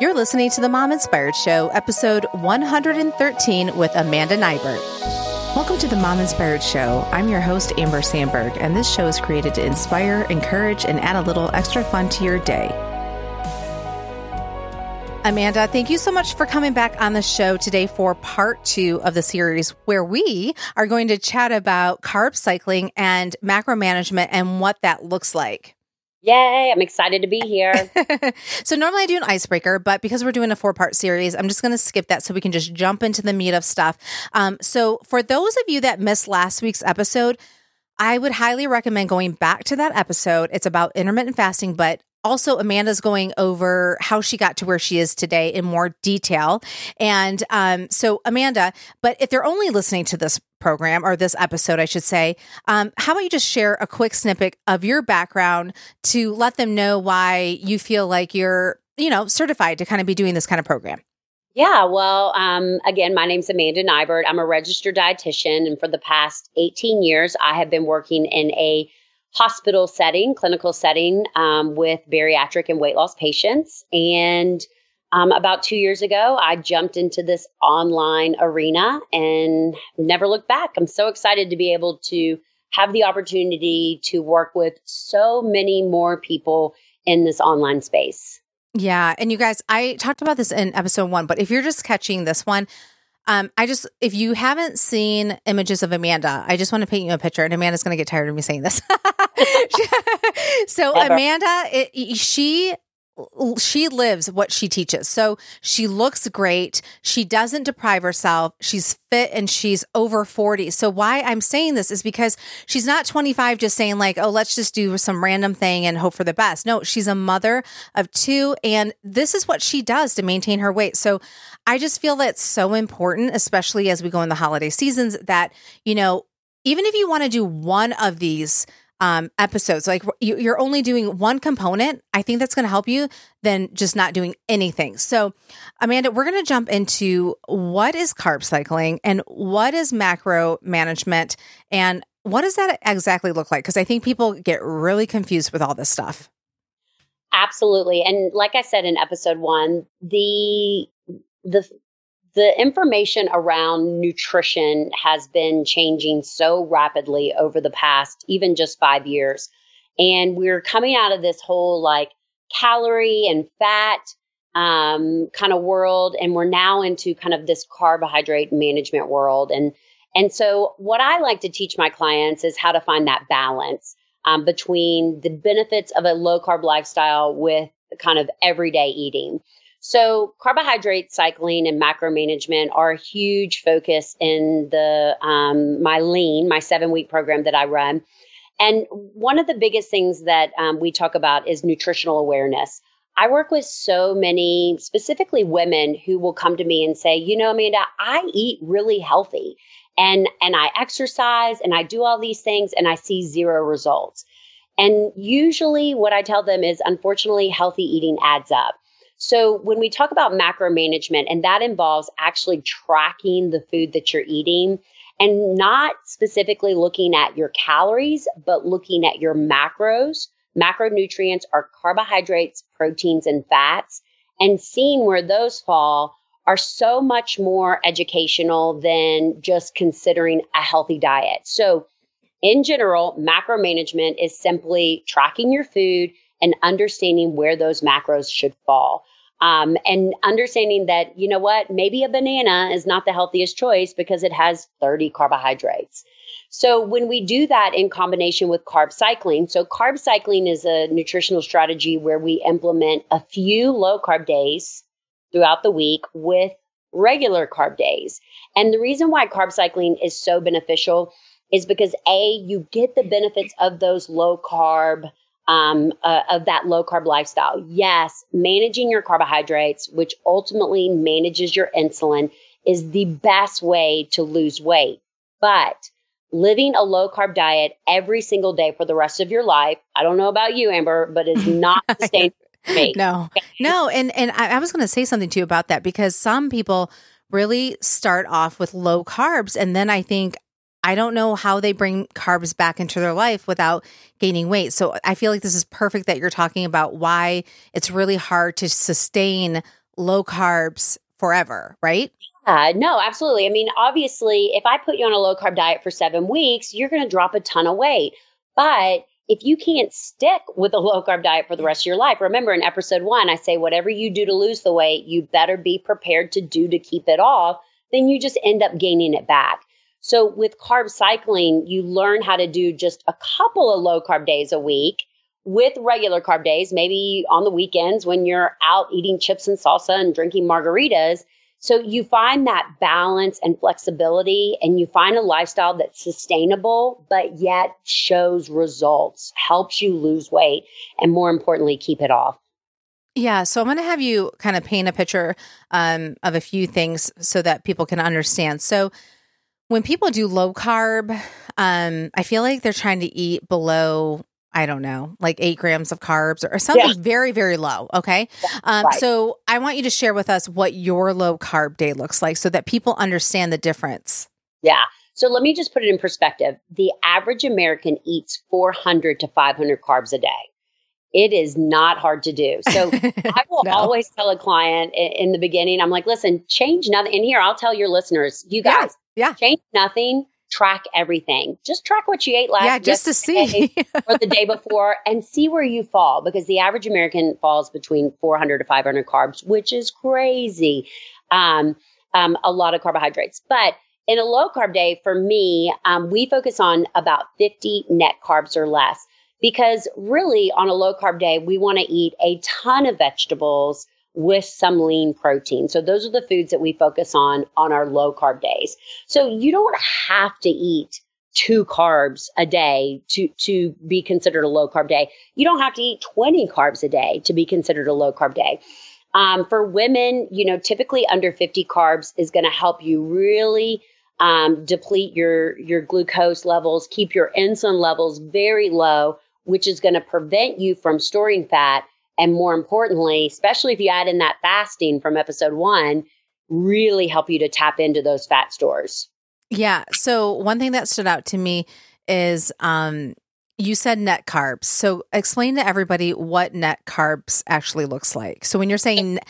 You're listening to the Mom Inspired Show, episode 113 with Amanda Nybert. Welcome to the Mom Inspired Show. I'm your host, Amber Sandberg, and this show is created to inspire, encourage, and add a little extra fun to your day. Amanda, thank you so much for coming back on the show today for part two of the series, where we are going to chat about carb cycling and macro management and what that looks like. Yay, I'm excited to be here. so, normally I do an icebreaker, but because we're doing a four part series, I'm just going to skip that so we can just jump into the meat of stuff. Um, so, for those of you that missed last week's episode, I would highly recommend going back to that episode. It's about intermittent fasting, but also Amanda's going over how she got to where she is today in more detail. And um, so, Amanda, but if they're only listening to this program or this episode, I should say, um, how about you just share a quick snippet of your background to let them know why you feel like you're, you know, certified to kind of be doing this kind of program? Yeah, well, um, again, my name's Amanda Nybert. I'm a registered dietitian, and for the past 18 years, I have been working in a hospital setting, clinical setting um, with bariatric and weight loss patients. And um, about two years ago, I jumped into this online arena and never looked back. I'm so excited to be able to have the opportunity to work with so many more people in this online space. Yeah. And you guys, I talked about this in episode one, but if you're just catching this one, um, I just, if you haven't seen images of Amanda, I just want to paint you a picture, and Amanda's going to get tired of me saying this. so, Amanda, it, she she lives what she teaches. So she looks great. She doesn't deprive herself. She's fit and she's over 40. So why I'm saying this is because she's not 25 just saying like, "Oh, let's just do some random thing and hope for the best." No, she's a mother of two and this is what she does to maintain her weight. So I just feel that's so important especially as we go in the holiday seasons that, you know, even if you want to do one of these um, episodes. Like you, are only doing one component. I think that's going to help you than just not doing anything. So, Amanda, we're going to jump into what is carb cycling and what is macro management and what does that exactly look like? Because I think people get really confused with all this stuff. Absolutely. And like I said in episode one, the the the information around nutrition has been changing so rapidly over the past even just five years. And we're coming out of this whole like calorie and fat um, kind of world. And we're now into kind of this carbohydrate management world. And and so, what I like to teach my clients is how to find that balance um, between the benefits of a low carb lifestyle with kind of everyday eating. So, carbohydrate cycling and macro management are a huge focus in the um, my lean, my seven week program that I run. And one of the biggest things that um, we talk about is nutritional awareness. I work with so many, specifically women, who will come to me and say, "You know, Amanda, I eat really healthy, and and I exercise, and I do all these things, and I see zero results." And usually, what I tell them is, unfortunately, healthy eating adds up. So when we talk about macro management, and that involves actually tracking the food that you're eating and not specifically looking at your calories, but looking at your macros. Macronutrients are carbohydrates, proteins, and fats, and seeing where those fall are so much more educational than just considering a healthy diet. So, in general, macro management is simply tracking your food and understanding where those macros should fall. Um, and understanding that, you know what, maybe a banana is not the healthiest choice because it has 30 carbohydrates. So when we do that in combination with carb cycling, so carb cycling is a nutritional strategy where we implement a few low carb days throughout the week with regular carb days. And the reason why carb cycling is so beneficial is because A, you get the benefits of those low carb um, uh, of that low carb lifestyle. Yes, managing your carbohydrates, which ultimately manages your insulin, is the best way to lose weight. But living a low carb diet every single day for the rest of your life, I don't know about you, Amber, but is not sustainable. no, no, and and I, I was going to say something to you about that because some people really start off with low carbs, and then I think I don't know how they bring carbs back into their life without gaining weight. So I feel like this is perfect that you're talking about why it's really hard to sustain low carbs forever, right? Uh, no, absolutely. I mean, obviously, if I put you on a low carb diet for seven weeks, you're going to drop a ton of weight. But if you can't stick with a low carb diet for the rest of your life, remember in episode one, I say, whatever you do to lose the weight, you better be prepared to do to keep it off. Then you just end up gaining it back. So with carb cycling, you learn how to do just a couple of low carb days a week with regular carb days, maybe on the weekends when you're out eating chips and salsa and drinking margaritas so you find that balance and flexibility, and you find a lifestyle that's sustainable, but yet shows results, helps you lose weight, and more importantly, keep it off. Yeah, so I'm going to have you kind of paint a picture um, of a few things so that people can understand. So, when people do low carb, um, I feel like they're trying to eat below I don't know, like eight grams of carbs or something yeah. very, very low. Okay. Um, right. So I want you to share with us what your low carb day looks like so that people understand the difference. Yeah. So let me just put it in perspective. The average American eats 400 to 500 carbs a day. It is not hard to do. So I will no. always tell a client in, in, the beginning, I'm like, listen, change nothing. And here, I'll tell your listeners, you guys, yeah, change nothing track everything. Just track what you ate last Yeah, just to see. or the day before and see where you fall because the average American falls between 400 to 500 carbs, which is crazy. Um, um, a lot of carbohydrates. But in a low carb day, for me, um, we focus on about 50 net carbs or less because really on a low carb day, we want to eat a ton of vegetables with some lean protein. So those are the foods that we focus on on our low carb days. So you don't have to eat two carbs a day to to be considered a low carb day. You don't have to eat 20 carbs a day to be considered a low carb day. Um, for women, you know, typically under 50 carbs is going to help you really um, deplete your your glucose levels, keep your insulin levels very low, which is going to prevent you from storing fat and more importantly, especially if you add in that fasting from episode one, really help you to tap into those fat stores. Yeah. So one thing that stood out to me is um you said net carbs. So explain to everybody what net carbs actually looks like. So when you're saying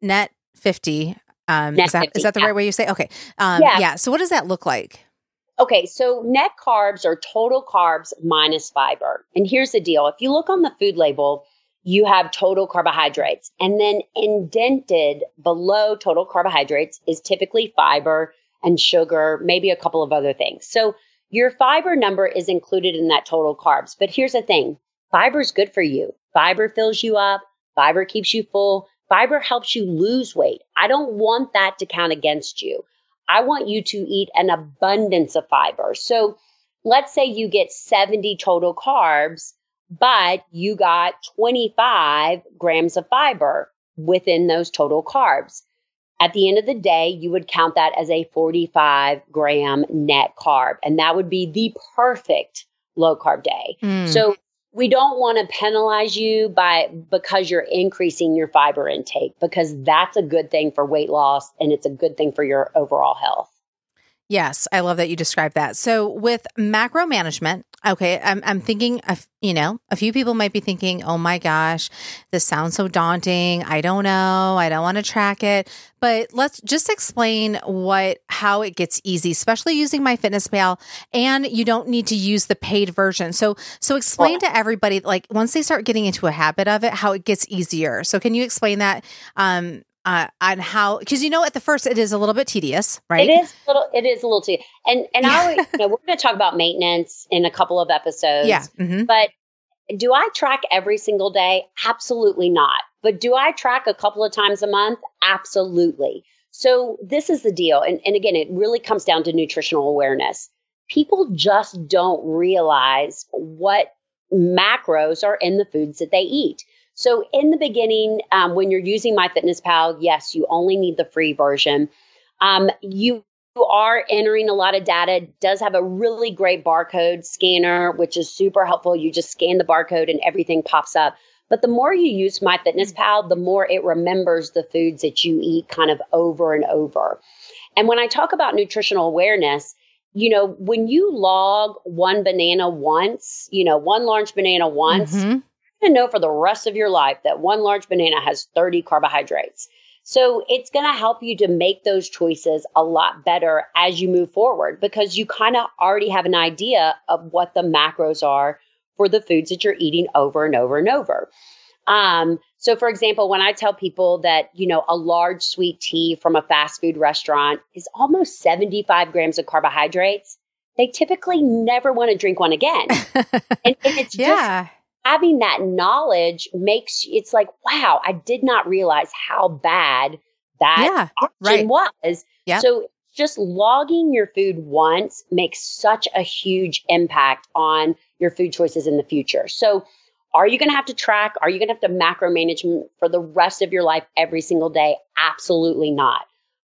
net 50, um net is, that, 50, is that the yeah. right way you say? Okay. Um yeah. yeah. So what does that look like? Okay, so net carbs are total carbs minus fiber. And here's the deal. If you look on the food label, you have total carbohydrates. And then indented below total carbohydrates is typically fiber and sugar, maybe a couple of other things. So your fiber number is included in that total carbs. But here's the thing fiber is good for you. Fiber fills you up, fiber keeps you full, fiber helps you lose weight. I don't want that to count against you. I want you to eat an abundance of fiber. So let's say you get 70 total carbs but you got 25 grams of fiber within those total carbs. At the end of the day, you would count that as a 45 gram net carb, and that would be the perfect low carb day. Mm. So we don't want to penalize you by because you're increasing your fiber intake because that's a good thing for weight loss and it's a good thing for your overall health. Yes, I love that you described that. So with macro management, okay, I'm I'm thinking of, you know, a few people might be thinking, "Oh my gosh, this sounds so daunting. I don't know. I don't want to track it." But let's just explain what how it gets easy, especially using MyFitnessPal and you don't need to use the paid version. So so explain to everybody like once they start getting into a habit of it, how it gets easier. So can you explain that um uh, on how because you know at the first it is a little bit tedious, right? It is a little. It is a little tedious, and and I always, you know, we're going to talk about maintenance in a couple of episodes. Yeah, mm-hmm. but do I track every single day? Absolutely not. But do I track a couple of times a month? Absolutely. So this is the deal, and and again, it really comes down to nutritional awareness. People just don't realize what macros are in the foods that they eat. So in the beginning, um, when you're using MyFitnessPal, yes, you only need the free version. Um, you are entering a lot of data. It does have a really great barcode scanner, which is super helpful. You just scan the barcode and everything pops up. But the more you use MyFitnessPal, the more it remembers the foods that you eat kind of over and over. And when I talk about nutritional awareness, you know, when you log one banana once, you know, one large banana once, Mhm. To know for the rest of your life that one large banana has 30 carbohydrates. So it's going to help you to make those choices a lot better as you move forward because you kind of already have an idea of what the macros are for the foods that you're eating over and over and over. Um, so for example, when I tell people that, you know, a large sweet tea from a fast food restaurant is almost 75 grams of carbohydrates, they typically never want to drink one again. and, and it's just yeah. Having that knowledge makes it's like, wow, I did not realize how bad that Yeah. option was. Yep. So just logging your food once makes such a huge impact on your food choices in the future. So are you going to have to track? Are you going to have to macro management for the rest of your life every single day? Absolutely not.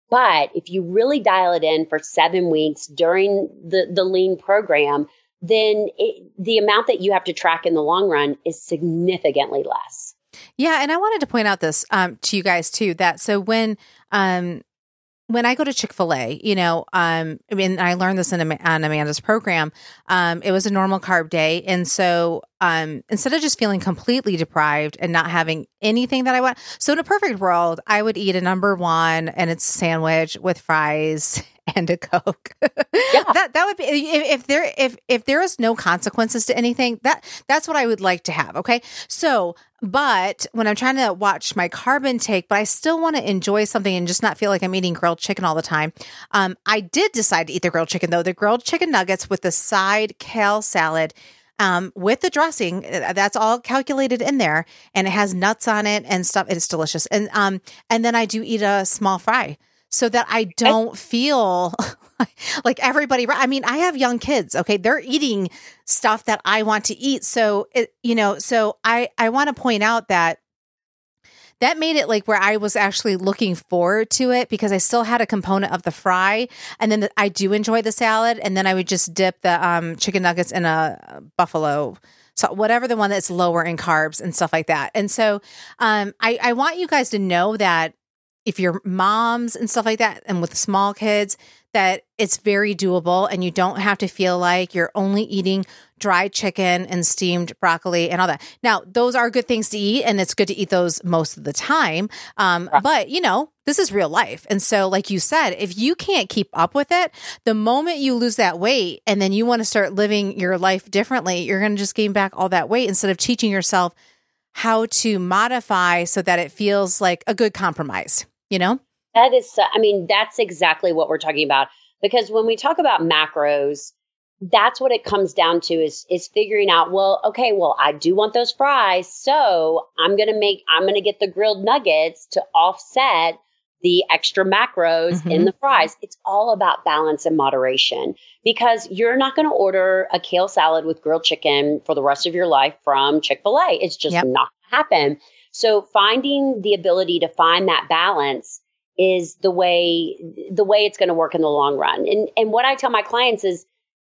But if you really dial it in for seven weeks during the, the lean program, then it, the amount that you have to track in the long run is significantly less. Yeah, and I wanted to point out this um, to you guys too. That so when um, when I go to Chick Fil A, you know, um, I mean, I learned this in on Amanda's program. Um, it was a normal carb day, and so um, instead of just feeling completely deprived and not having anything that I want, so in a perfect world, I would eat a number one, and it's a sandwich with fries and a coke. Yeah. that that would be if, if there if if there is no consequences to anything that that's what I would like to have. Okay, so but when I'm trying to watch my carb intake, but I still want to enjoy something and just not feel like I'm eating grilled chicken all the time. Um, I did decide to eat the grilled chicken though, the grilled chicken nuggets with the side kale salad. Um, with the dressing, uh, that's all calculated in there, and it has nuts on it and stuff. It's delicious, and um, and then I do eat a small fry so that I don't feel like everybody. I mean, I have young kids. Okay, they're eating stuff that I want to eat. So it, you know, so I I want to point out that that made it like where I was actually looking forward to it because I still had a component of the fry, and then the, I do enjoy the salad, and then I would just dip the um, chicken nuggets in a buffalo. So whatever the one that's lower in carbs and stuff like that. And so um, I, I want you guys to know that if you're moms and stuff like that, and with small kids, that it's very doable and you don't have to feel like you're only eating dried chicken and steamed broccoli and all that. Now, those are good things to eat and it's good to eat those most of the time. Um, but you know, this is real life. And so, like you said, if you can't keep up with it, the moment you lose that weight and then you want to start living your life differently, you're going to just gain back all that weight instead of teaching yourself how to modify so that it feels like a good compromise, you know? That is, so- I mean, that's exactly what we're talking about. Because when we talk about macros, that's what it comes down to is is figuring out well okay well i do want those fries so i'm gonna make i'm gonna get the grilled nuggets to offset the extra macros in Mhm. the fries it's all about balance and moderation because you're not going to order a kale salad with grilled chicken for the rest of your life from chick-fil-a it's just Yep. not going to happen so finding the ability to find that balance is the way the way it's going to work in the long run and and what i tell my clients is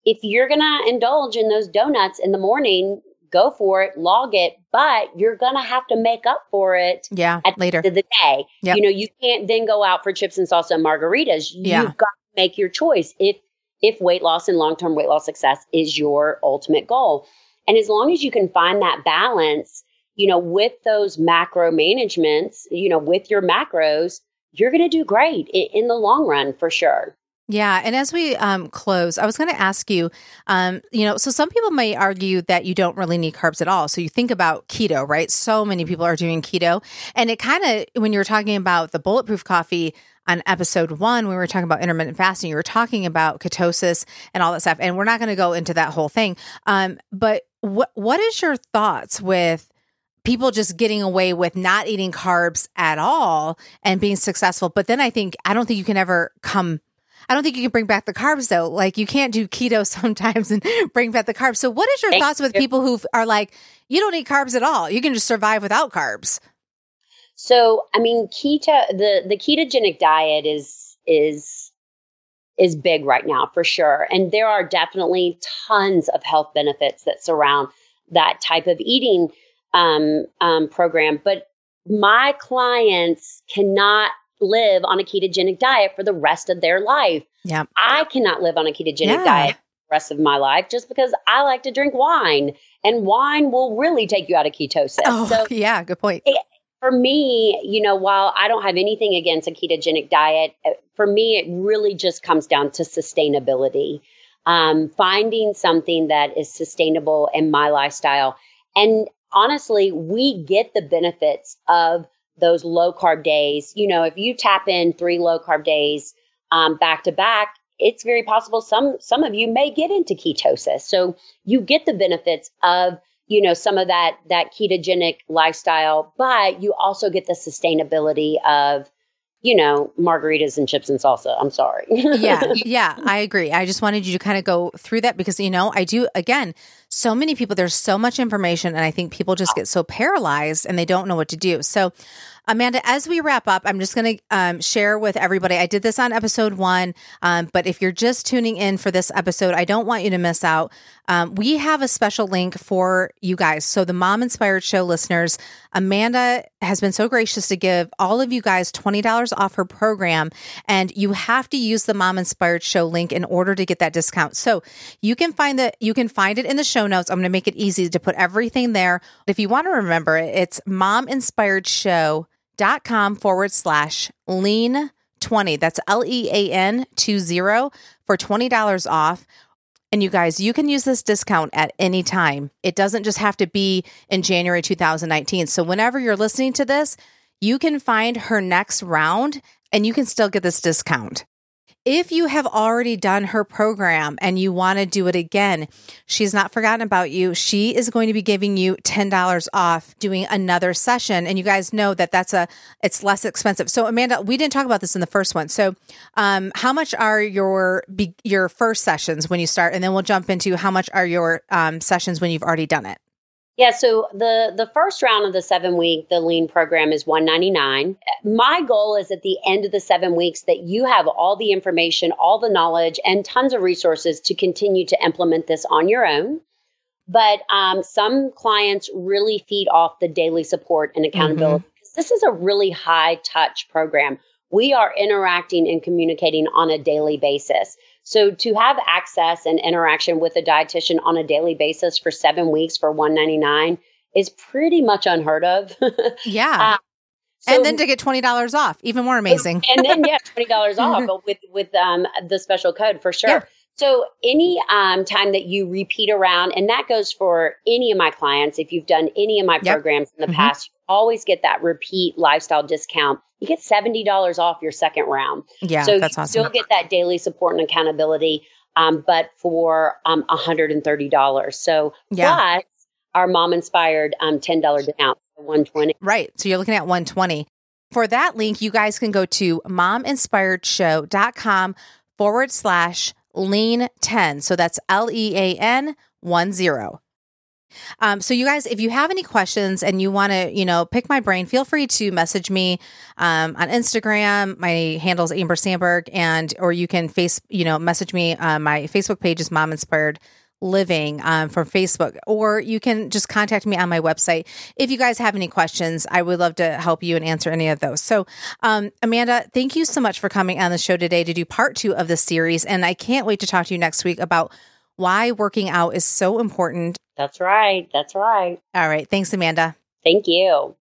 if you're going to indulge in those donuts in the morning, go for it, log it, but you're going to have to make up for it Yeah, at later. the end of the day. Yep. You know, you can't then go out for chips and salsa and margaritas. Yeah. You've got to make your choice if if weight loss and long-term weight loss success is your ultimate goal. And as long as you can find that balance, you know, with those macro managements, you know, with your macros, you're going to do great in, in the long run for sure. Yeah, and as we um, close, I was going to ask you, um, you know, so some people may argue that you don't really need carbs at all. So you think about keto, right? So many people are doing keto, and it kind of when you were talking about the bulletproof coffee on episode one, when we were talking about intermittent fasting, you were talking about ketosis and all that stuff, and we're not going to go into that whole thing. Um, but what what is your thoughts with? People just getting away with not eating carbs at all and being successful. But then I think, I don't think you can ever come. I don't think you can bring back the carbs though. Like you can't do keto sometimes and bring back the carbs. So what is your Thank thoughts with you. people who are like, you don't need carbs at all. You can just survive without carbs. So, I mean, keto the the ketogenic diet is is is big right now for sure, and there are definitely tons of health benefits that surround that type of eating um, um, program. But my clients cannot live on a ketogenic diet for the rest of their life. Yeah. I cannot live on a ketogenic Yeah. diet the rest of my life just because I like to drink wine and wine will really take you out of ketosis. Oh, So yeah. Good point. for me, you know, while I don't have anything against a ketogenic diet, uh, for me, it really just comes down to sustainability. Um, finding something that is sustainable in my lifestyle. And honestly, we get the benefits of those low carb days. You know, if you tap in three low carb days um, back to back, it's very possible some some of you may get into ketosis. So you get the benefits of you know some of that that ketogenic lifestyle but you also get the sustainability of you know margaritas and chips and salsa i'm sorry yeah, yeah, I agree. I just wanted you to kind of go through that because you know, I do again, so many people there's so much information and I think people just get so paralyzed and they don't know what to do. So Amanda, as we wrap up, I'm just going to um, share with everybody. I did this on episode one, um, but if you're just tuning in for this episode, I don't want you to miss out. Um, we have a special link for you guys. So, the Mom Inspired Show listeners, Amanda has been so gracious to give all of you guys $20 off her program. And you have to use the Mom Inspired Show link in order to get that discount. So, you can find the you can find it in the show notes. I'm going to make it easy to put everything there. If you want to remember it, it's Mom Inspired Show dot com forward slash lean 20 that's l-e-a-n 20 for $20 off. And you guys you can use this discount at any time. It doesn't just have to be in january 2019 so whenever you're listening to this you can find her next round and you can still get this discount if you have already done her program and you want to do it again, she's not forgotten about you. She is going to be giving you $10 off doing another session. And you guys know that that's a, it's less expensive. So Amanda, we didn't talk about this in the first one. So, um, how much are your, your first sessions when you start? And then we'll jump into how much are your, um, sessions when you've already done it? Yeah, so the the first round of the seven week the lean program is one ninety nine. My goal is at the end of the seven weeks that you have all the information, all the knowledge, and tons of resources to continue to implement this on your own. But um, some clients really feed off the daily support and accountability because this is a really high touch program. We are interacting and communicating on a daily basis. So to have access and interaction with a dietitian on a daily basis for seven weeks for one ninety nine is pretty much unheard of. Yeah. Uh, so- and then to get $20 off, even more amazing. and then yeah, twenty dollars off but with with um the special code for sure. Yeah. So any um time that you repeat around, and that goes for any of my clients. If you've done any of my Yep. programs in the Mhm. past, you always get that repeat lifestyle discount. You get seventy dollars off your second round. Yeah, so that's you awesome. still get that daily support and accountability, um, but for um hundred and thirty dollars. So Yeah. plus our mom inspired um ten dollar discount, one twenty. Right. So you're looking at 120. For that link, you guys can go to mominspiredshow.com forward slash lean 10. So that's L E A N 1 0. Um, so you guys, if you have any questions and you want to, you know, pick my brain, feel free to message me um, on Instagram. My handle is Amber Sandberg, and or you can face, you know, message me. Uh, my Facebook page is Mom Inspired Living um, from Facebook, or you can just contact me on my website. If you guys have any questions, I would love to help you and answer any of those. So, um, Amanda, thank you so much for coming on the show today to do part two of this series, and I can't wait to talk to you next week about why working out is so important That's right. That's right. all right. Thanks, Amanda. Thank you.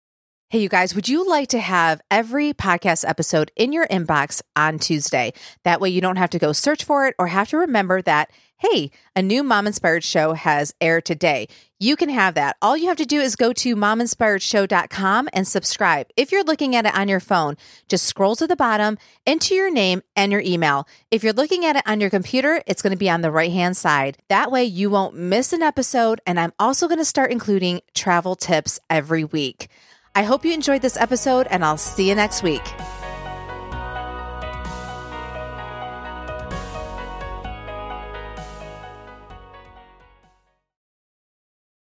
Hey, you guys, would you like to have every podcast episode in your inbox on Tuesday? That way you don't have to go search for it or have to remember that, hey, a new Mom Inspired show has aired today. You can have that. All you have to do is go to mominspiredshow.com and subscribe. If you're looking at it on your phone, just scroll to the bottom, enter your name and your email. If you're looking at it on your computer, it's going to be on the right hand side. That way you won't miss an episode. And I'm also going to start including travel tips every week. I hope you enjoyed this episode, and I'll see you next week.